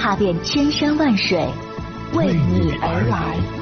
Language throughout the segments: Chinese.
踏遍千山万水，为你而来。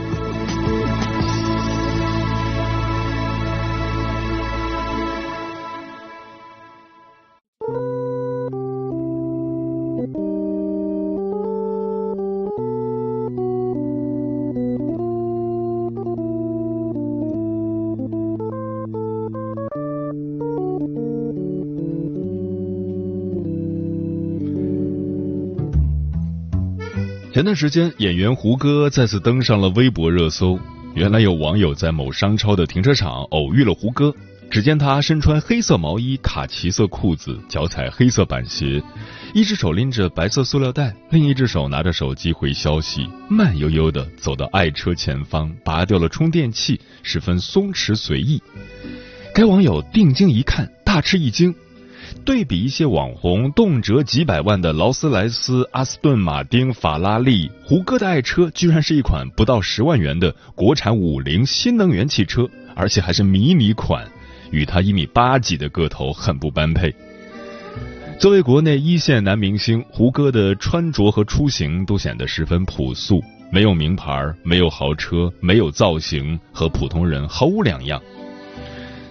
前段时间，演员胡歌再次登上了微博热搜。原来有网友在某商超的停车场偶遇了胡歌，只见他身穿黑色毛衣、卡其色裤子，脚踩黑色板鞋，一只手拎着白色塑料袋，另一只手拿着手机回消息，慢悠悠的走到爱车前方，拔掉了充电器，十分松弛随意。该网友定睛一看，大吃一惊。对比一些网红动辄几百万的劳斯莱斯、阿斯顿马丁、法拉利，胡歌的爱车居然是一款不到十万元的国产五菱新能源汽车，而且还是迷你款，与他一米八几的个头很不般配。作为国内一线男明星，胡歌的穿着和出行都显得十分朴素，没有名牌，没有豪车，没有造型，和普通人毫无两样。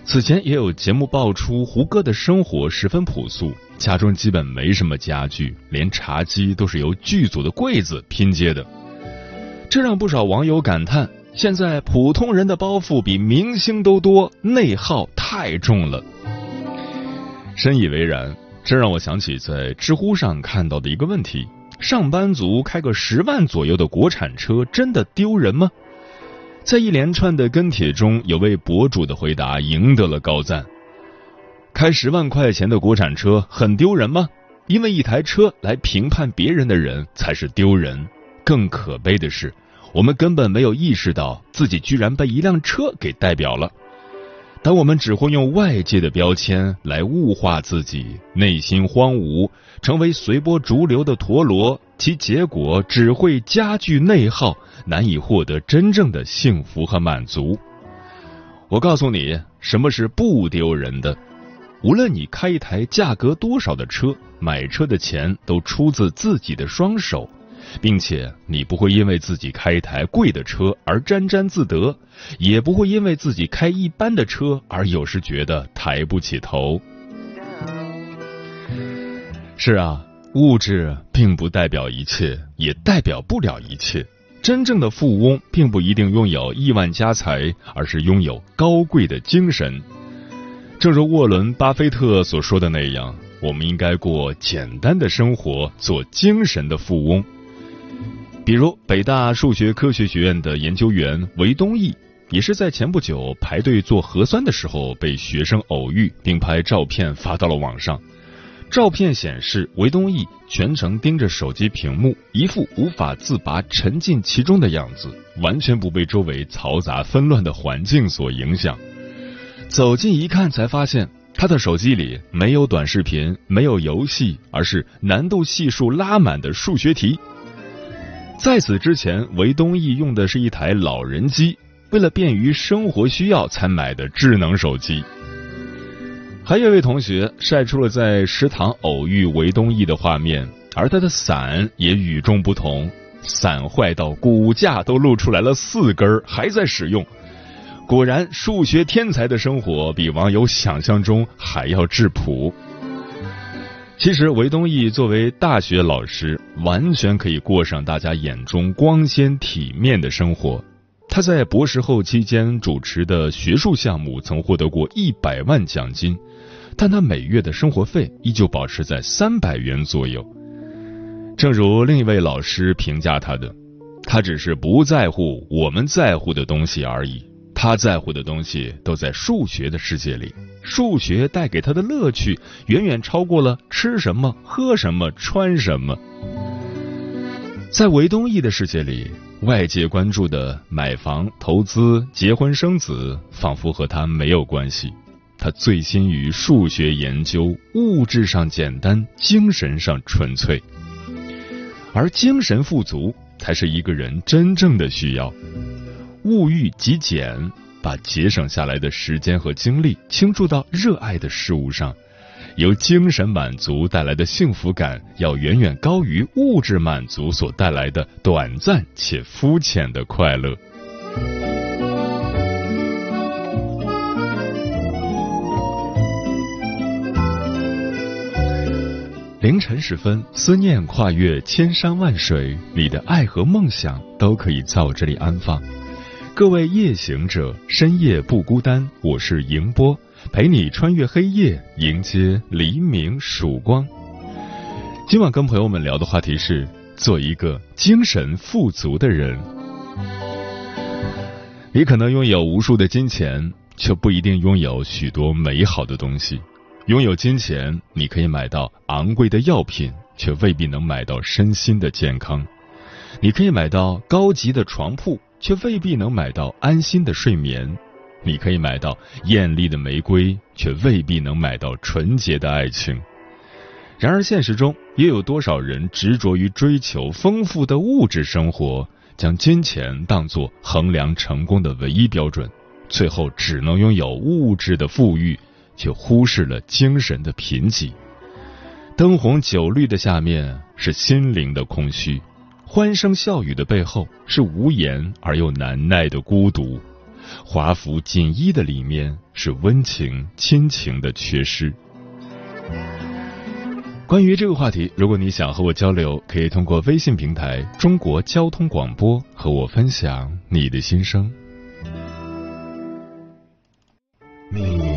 此前也有节目爆出，胡歌的生活十分朴素，家中基本没什么家具，连茶几都是由剧组的柜子拼接的。这让不少网友感叹：现在普通人的包袱比明星都多，内耗太重了。深以为然，这让我想起在知乎上看到的一个问题：上班族开个十万左右的国产车，真的丢人吗？在一连串的跟帖中，有位博主的回答赢得了高赞。开十万块钱的国产车很丢人吗？因为一台车来评判别人的人才是丢人。更可悲的是，我们根本没有意识到自己居然被一辆车给代表了。当我们只会用外界的标签来物化自己，内心荒芜，成为随波逐流的陀螺，其结果只会加剧内耗，难以获得真正的幸福和满足。我告诉你，什么是不丢人的？无论你开一台价格多少的车，买车的钱都出自自己的双手。并且你不会因为自己开一台贵的车而沾沾自得，也不会因为自己开一般的车而有时觉得抬不起头。是啊，物质并不代表一切，也代表不了一切。真正的富翁并不一定拥有亿万家财，而是拥有高贵的精神。正如沃伦·巴菲特所说的那样，我们应该过简单的生活，做精神的富翁。比如北大数学科学学院的研究员韦东奕，也是在前不久排队做核酸的时候被学生偶遇，并拍照片发到了网上。照片显示，韦东奕全程盯着手机屏幕，一副无法自拔、沉浸其中的样子，完全不被周围嘈杂纷乱的环境所影响。走近一看，才发现他的手机里没有短视频，没有游戏，而是难度系数拉满的数学题。在此之前，韦东奕用的是一台老人机，为了便于生活需要才买的智能手机。还有一位同学晒出了在食堂偶遇韦东奕的画面，而他的伞也与众不同，伞坏到骨架都露出来了四根，还在使用。果然，数学天才的生活比网友想象中还要质朴。其实，韦东奕作为大学老师，完全可以过上大家眼中光鲜体面的生活。他在博士后期间主持的学术项目曾获得过一百万奖金，但他每月的生活费依旧保持在三百元左右。正如另一位老师评价他的：“他只是不在乎我们在乎的东西而已。”他在乎的东西都在数学的世界里，数学带给他的乐趣远远超过了吃什么、喝什么、穿什么。在韦东奕的世界里，外界关注的买房、投资、结婚生子，仿佛和他没有关系。他醉心于数学研究，物质上简单，精神上纯粹。而精神富足，才是一个人真正的需要。物欲极简，把节省下来的时间和精力倾注到热爱的事物上。由精神满足带来的幸福感，要远远高于物质满足所带来的短暂且肤浅的快乐。凌晨时分，思念跨越千山万水，你的爱和梦想都可以在我这里安放。各位夜行者，深夜不孤单，我是迎波。陪你穿越黑夜，迎接黎明曙光。今晚跟朋友们聊的话题是：做一个精神富足的人。你可能拥有无数的金钱，却不一定拥有许多美好的东西。拥有金钱，你可以买到昂贵的药品，却未必能买到身心的健康。你可以买到高级的床铺，却未必能买到安心的睡眠。你可以买到艳丽的玫瑰，却未必能买到纯洁的爱情。然而，现实中也有多少人执着于追求丰富的物质生活，将金钱当作衡量成功的唯一标准，最后只能拥有物质的富裕，却忽视了精神的贫瘠。灯红酒绿的下面是心灵的空虚，欢声笑语的背后是无言而又难耐的孤独。华服锦衣的里面是温情亲情的缺失。关于这个话题，如果你想和我交流，可以通过微信平台“中国交通广播”和我分享你的心声。你？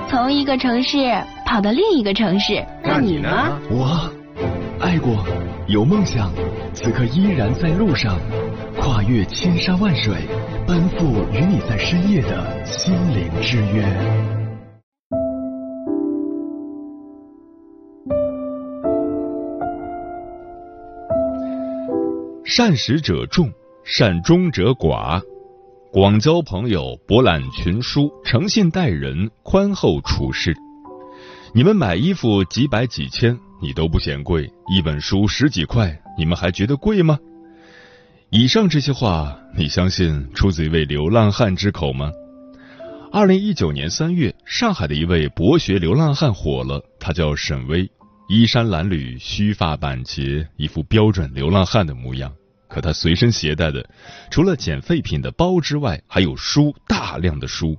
从一个城市跑到另一个城市。那你呢？我爱过，有梦想，此刻依然在路上，跨越千山万水，奔赴与你在深夜的心灵之约。善始者众，善终者寡。广交朋友，博览群书，诚信待人，宽厚处事。你们买衣服几百几千，你都不嫌贵；一本书十几块，你们还觉得贵吗？以上这些话，你相信出自一位流浪汉之口吗？二零一九年三月，上海的一位博学流浪汉火了，他叫沈巍，衣衫褴褛，须发板结，一副标准流浪汉的模样。可他随身携带的，除了捡废品的包之外，还有书，大量的书。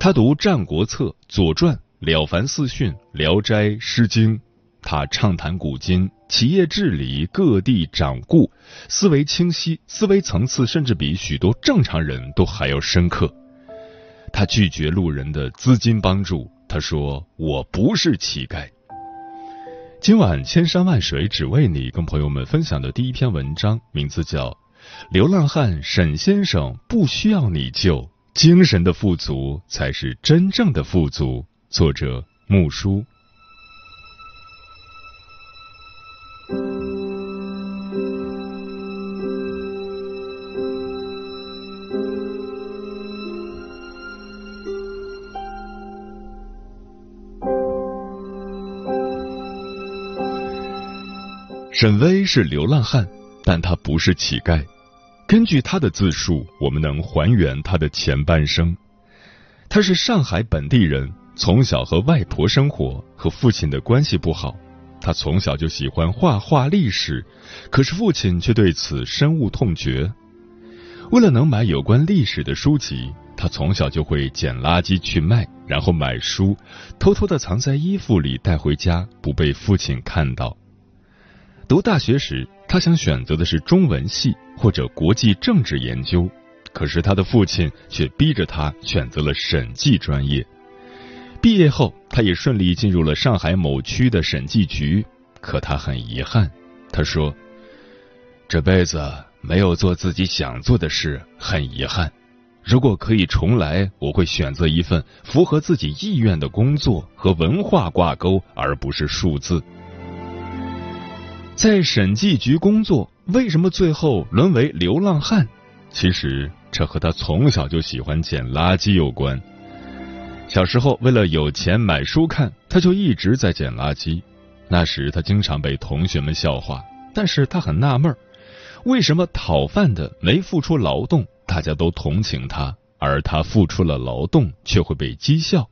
他读《战国策》《左传》《了凡四训》《聊斋》《诗经》，他畅谈古今、企业治理、各地掌故，思维清晰，思维层次甚至比许多正常人都还要深刻。他拒绝路人的资金帮助，他说：“我不是乞丐。”今晚千山万水只为你，跟朋友们分享的第一篇文章，名字叫《流浪汉沈先生不需要你救，精神的富足才是真正的富足》，作者木叔。沈巍是流浪汉，但他不是乞丐。根据他的自述，我们能还原他的前半生。他是上海本地人，从小和外婆生活，和父亲的关系不好。他从小就喜欢画画历史，可是父亲却对此深恶痛绝。为了能买有关历史的书籍，他从小就会捡垃圾去卖，然后买书，偷偷的藏在衣服里带回家，不被父亲看到。读大学时，他想选择的是中文系或者国际政治研究，可是他的父亲却逼着他选择了审计专业。毕业后，他也顺利进入了上海某区的审计局。可他很遗憾，他说：“这辈子没有做自己想做的事，很遗憾。如果可以重来，我会选择一份符合自己意愿的工作，和文化挂钩，而不是数字。”在审计局工作，为什么最后沦为流浪汉？其实这和他从小就喜欢捡垃圾有关。小时候，为了有钱买书看，他就一直在捡垃圾。那时他经常被同学们笑话，但是他很纳闷，为什么讨饭的没付出劳动，大家都同情他，而他付出了劳动却会被讥笑？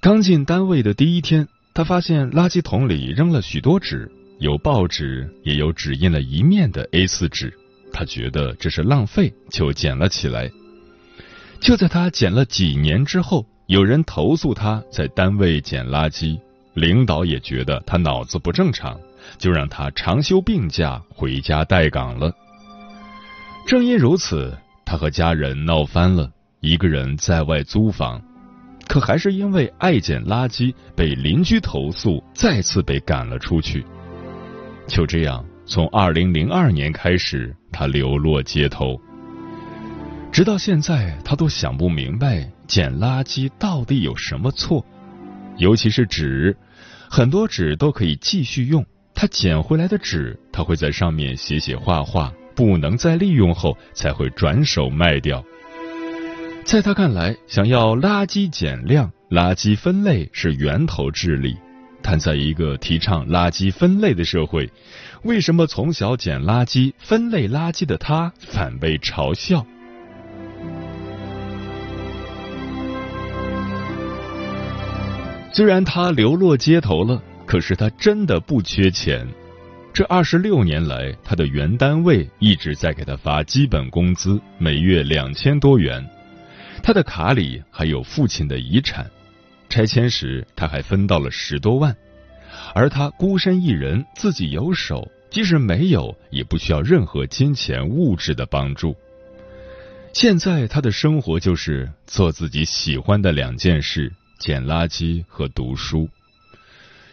刚进单位的第一天，他发现垃圾桶里扔了许多纸，有报纸，也有只印了一面的 A 四纸。他觉得这是浪费，就捡了起来。就在他捡了几年之后，有人投诉他在单位捡垃圾。领导也觉得他脑子不正常，就让他长休病假回家待岗了。正因如此，他和家人闹翻了，一个人在外租房，可还是因为爱捡垃圾被邻居投诉，再次被赶了出去。就这样，从二零零二年开始，他流落街头，直到现在，他都想不明白捡垃圾到底有什么错，尤其是纸。很多纸都可以继续用，他捡回来的纸，他会在上面写写画画，不能再利用后才会转手卖掉。在他看来，想要垃圾减量、垃圾分类是源头治理，但在一个提倡垃圾分类的社会，为什么从小捡垃圾、分类垃圾的他反被嘲笑？虽然他流落街头了，可是他真的不缺钱。这二十六年来，他的原单位一直在给他发基本工资，每月两千多元。他的卡里还有父亲的遗产，拆迁时他还分到了十多万。而他孤身一人，自己有手，即使没有，也不需要任何金钱物质的帮助。现在他的生活就是做自己喜欢的两件事。捡垃圾和读书，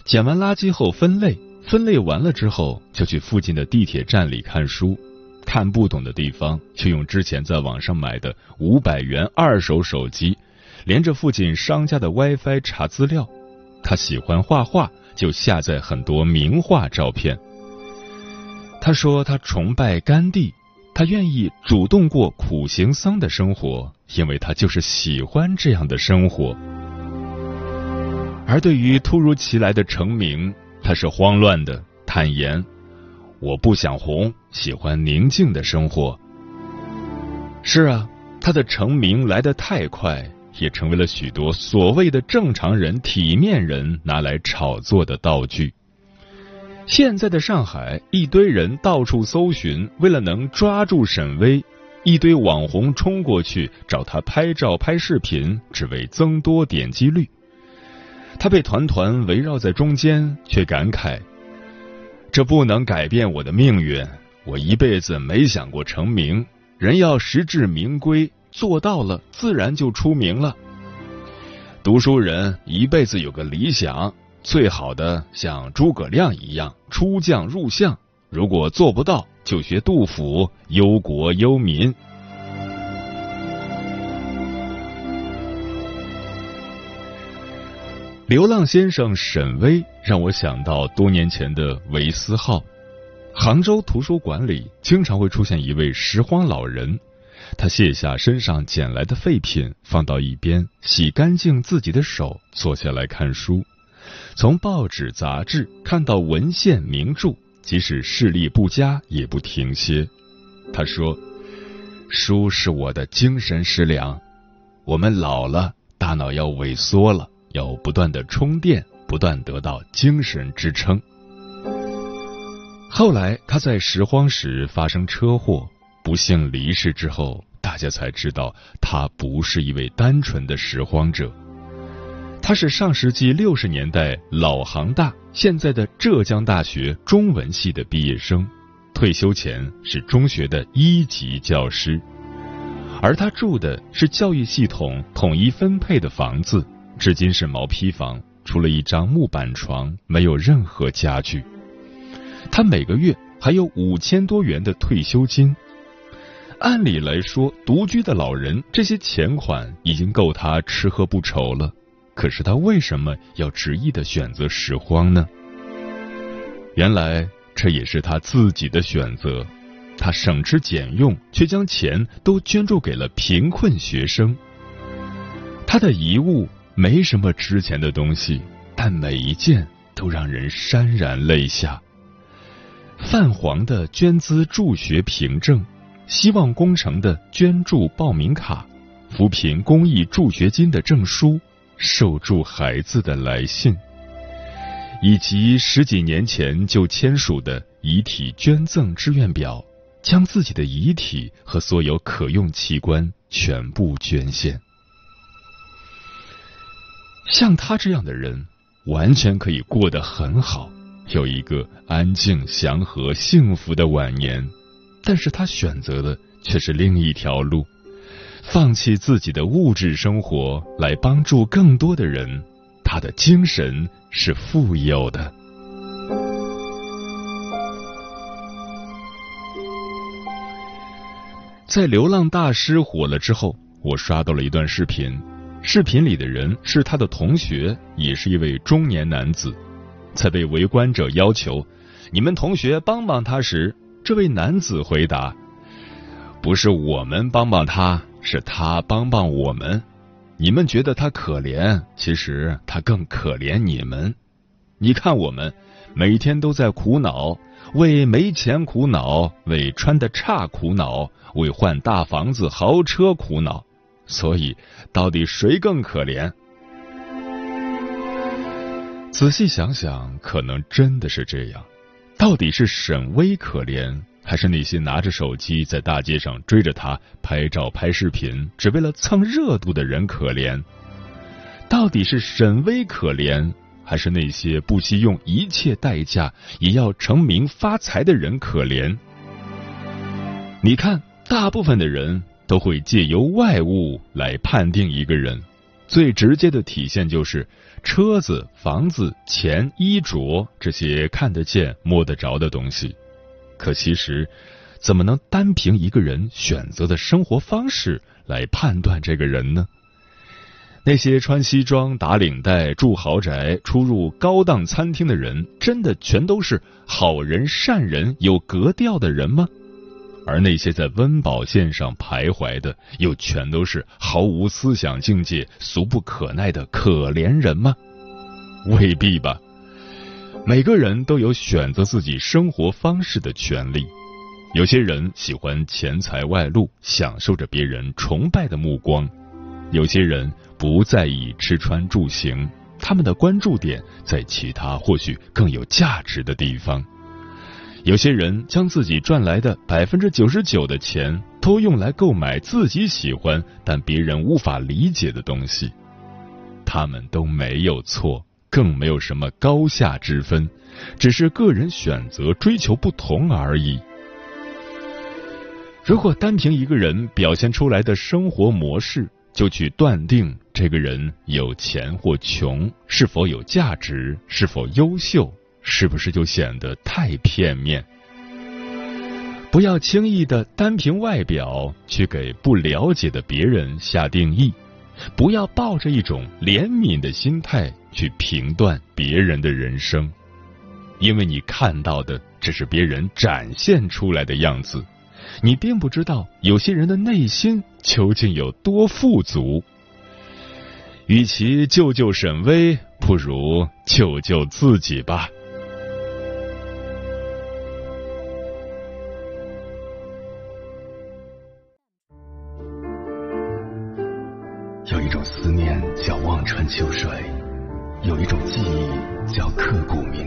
捡完垃圾后分类，分类完了之后就去附近的地铁站里看书，看不懂的地方就用之前在网上买的五百元二手手机，连着附近商家的 WiFi 查资料。他喜欢画画，就下载很多名画照片。他说他崇拜甘地，他愿意主动过苦行僧的生活，因为他就是喜欢这样的生活。而对于突如其来的成名，他是慌乱的，坦言：“我不想红，喜欢宁静的生活。”是啊，他的成名来得太快，也成为了许多所谓的正常人、体面人拿来炒作的道具。现在的上海，一堆人到处搜寻，为了能抓住沈巍，一堆网红冲过去找他拍照、拍视频，只为增多点击率。他被团团围绕在中间，却感慨：“这不能改变我的命运。我一辈子没想过成名，人要实至名归，做到了，自然就出名了。读书人一辈子有个理想，最好的像诸葛亮一样出将入相。如果做不到，就学杜甫，忧国忧民。”流浪先生沈巍让我想到多年前的韦思浩。杭州图书馆里经常会出现一位拾荒老人，他卸下身上捡来的废品，放到一边，洗干净自己的手，坐下来看书。从报纸、杂志看到文献名著，即使视力不佳也不停歇。他说：“书是我的精神食粮。我们老了，大脑要萎缩了。”要不断的充电，不断得到精神支撑。后来他在拾荒时发生车祸，不幸离世之后，大家才知道他不是一位单纯的拾荒者，他是上世纪六十年代老杭大（现在的浙江大学）中文系的毕业生，退休前是中学的一级教师。而他住的是教育系统统一分配的房子，至今是毛坯房，除了一张木板床，没有任何家具。他每个月还有五千多元的退休金。按理来说，独居的老人这些钱款已经够他吃喝不愁了。可是他为什么要执意的选择拾荒呢？原来这也是他自己的选择。他省吃俭用，却将钱都捐助给了贫困学生。他的遗物没什么值钱的东西，但每一件都让人潸然泪下。泛黄的捐资助学凭证，希望工程的捐助报名卡，扶贫公益助学金的证书，受助孩子的来信，以及十几年前就签署的遗体捐赠志愿表，将自己的遗体和所有可用器官全部捐献。像他这样的人，完全可以过得很好。有一个安静、祥和、幸福的晚年，但是他选择的却是另一条路，放弃自己的物质生活来帮助更多的人。他的精神是富有的。在《流浪大师》火了之后，我刷到了一段视频，视频里的人是他的同学，也是一位中年男子。在被围观者要求“你们同学帮帮他”时，这位男子回答：“不是我们帮帮他，是他帮帮我们。你们觉得他可怜，其实他更可怜你们。你看我们每天都在苦恼，为没钱苦恼，为穿的差苦恼，为换大房子豪车苦恼。所以，到底谁更可怜？”仔细想想，可能真的是这样。到底是沈巍可怜，还是那些拿着手机在大街上追着他拍照、拍视频，只为了蹭热度的人可怜？到底是沈巍可怜，还是那些不惜用一切代价也要成名发财的人可怜？你看，大部分的人都会借由外物来判定一个人，最直接的体现就是。车子、房子、钱、衣着这些看得见、摸得着的东西，可其实，怎么能单凭一个人选择的生活方式来判断这个人呢？那些穿西装、打领带、住豪宅、出入高档餐厅的人，真的全都是好人、善人、有格调的人吗？而那些在温饱线上徘徊的，又全都是毫无思想境界、俗不可耐的可怜人吗？未必吧。每个人都有选择自己生活方式的权利。有些人喜欢钱财外露，享受着别人崇拜的目光；有些人不在意吃穿住行，他们的关注点在其他或许更有价值的地方。有些人将自己赚来的百分之九十九的钱都用来购买自己喜欢但别人无法理解的东西，他们都没有错，更没有什么高下之分，只是个人选择追求不同而已。如果单凭一个人表现出来的生活模式就去断定这个人有钱或穷，是否有价值，是否优秀？是不是就显得太片面？不要轻易的单凭外表去给不了解的别人下定义，不要抱着一种怜悯的心态去评断别人的人生，因为你看到的只是别人展现出来的样子，你并不知道有些人的内心究竟有多富足。与其救救沈巍，不如救救自己吧。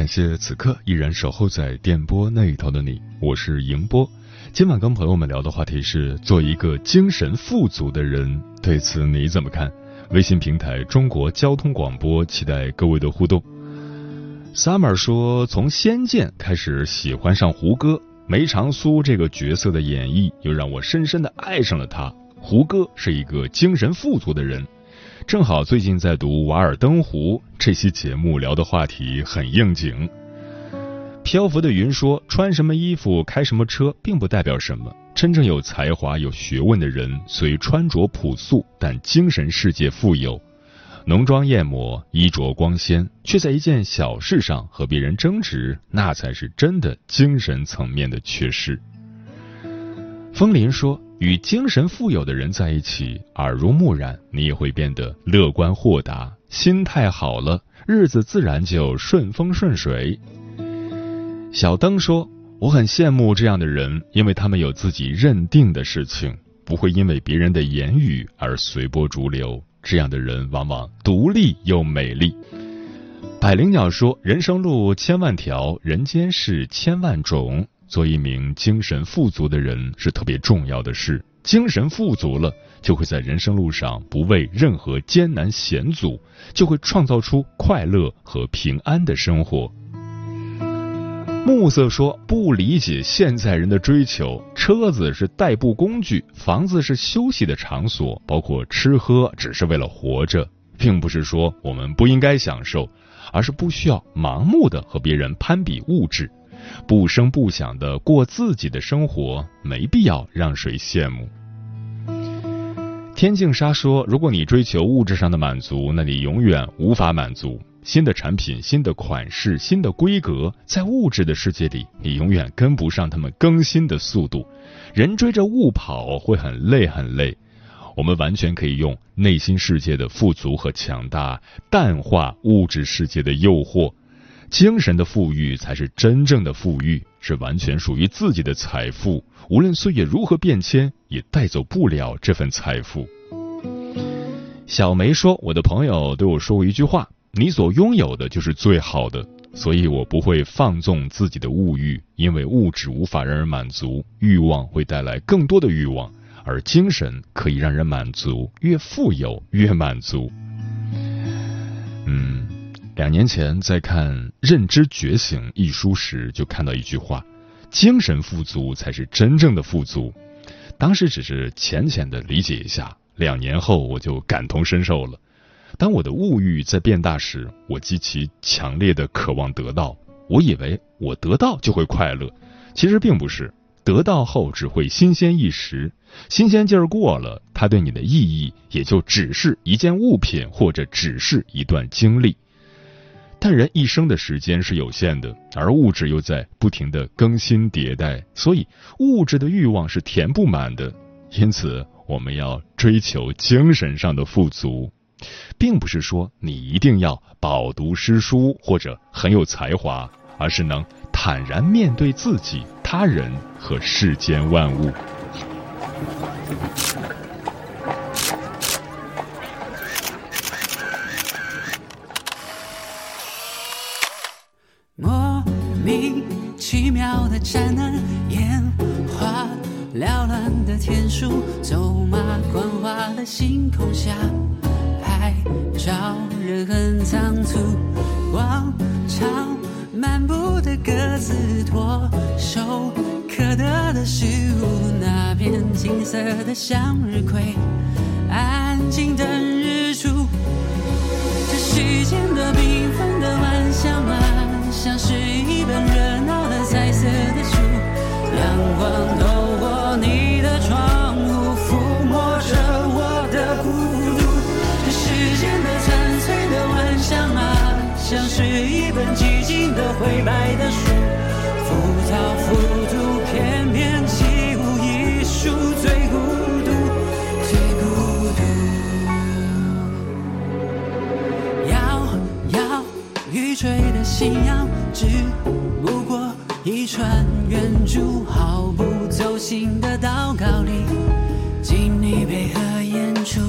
感谢此刻依然守候在电波那一头的你，我是迎波。今晚跟朋友们聊的话题是做一个精神富足的人，对此你怎么看？微信平台中国交通广播，期待各位的互动。Summer 说，从《仙剑》开始喜欢上胡歌，梅长苏这个角色的演绎又让我深深的爱上了他。胡歌是一个精神富足的人。正好最近在读《瓦尔登湖》，这期节目聊的话题很应景。漂浮的云说：“穿什么衣服、开什么车，并不代表什么。真正有才华、有学问的人，虽穿着朴素，但精神世界富有。浓妆艳抹、衣着光鲜，却在一件小事上和别人争执，那才是真的精神层面的缺失。”风林说。与精神富有的人在一起，耳濡目染，你也会变得乐观豁达，心态好了，日子自然就顺风顺水。小灯说：“我很羡慕这样的人，因为他们有自己认定的事情，不会因为别人的言语而随波逐流。这样的人往往独立又美丽。”百灵鸟说：“人生路千万条，人间事千万种。”做一名精神富足的人是特别重要的事。精神富足了，就会在人生路上不畏任何艰难险阻，就会创造出快乐和平安的生活。暮色说：“不理解现在人的追求，车子是代步工具，房子是休息的场所，包括吃喝只是为了活着，并不是说我们不应该享受，而是不需要盲目的和别人攀比物质。”不声不响的过自己的生活，没必要让谁羡慕。天净沙说：“如果你追求物质上的满足，那你永远无法满足。新的产品、新的款式、新的规格，在物质的世界里，你永远跟不上他们更新的速度。人追着物跑会很累很累。我们完全可以用内心世界的富足和强大，淡化物质世界的诱惑。”精神的富裕才是真正的富裕，是完全属于自己的财富。无论岁月如何变迁，也带走不了这份财富。小梅说：“我的朋友对我说过一句话，你所拥有的就是最好的，所以我不会放纵自己的物欲，因为物质无法让人满足，欲望会带来更多的欲望，而精神可以让人满足，越富有越满足。”两年前在看《认知觉醒》一书时，就看到一句话：“精神富足才是真正的富足。”当时只是浅浅的理解一下，两年后我就感同身受了。当我的物欲在变大时，我极其强烈的渴望得到。我以为我得到就会快乐，其实并不是。得到后只会新鲜一时，新鲜劲儿过了，它对你的意义也就只是一件物品，或者只是一段经历。但人一生的时间是有限的，而物质又在不停的更新迭代，所以物质的欲望是填不满的。因此，我们要追求精神上的富足，并不是说你一定要饱读诗书或者很有才华，而是能坦然面对自己、他人和世间万物。走马观花的星空下，拍照人很仓促，广场漫步的鸽子，唾手可得的食物，那片金色的向日葵，安静的穿圆珠毫不走心的祷告里请你配合演出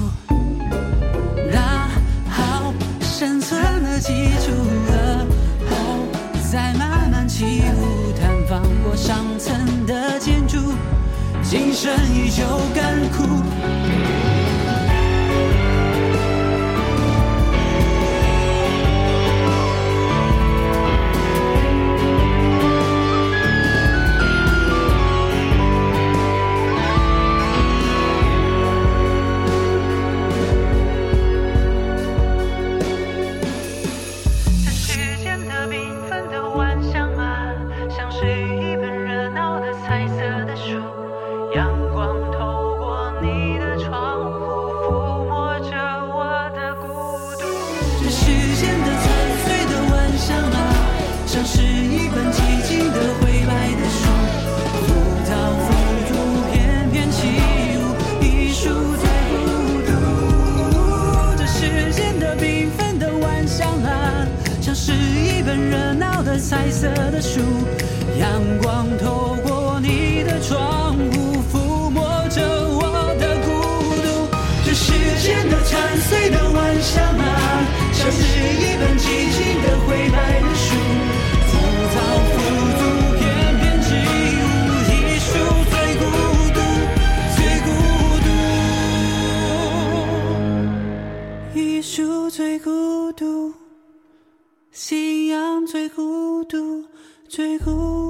打好生存的基础了后再慢慢起舞探访过上层的建筑今生依旧色的树，阳光透过最后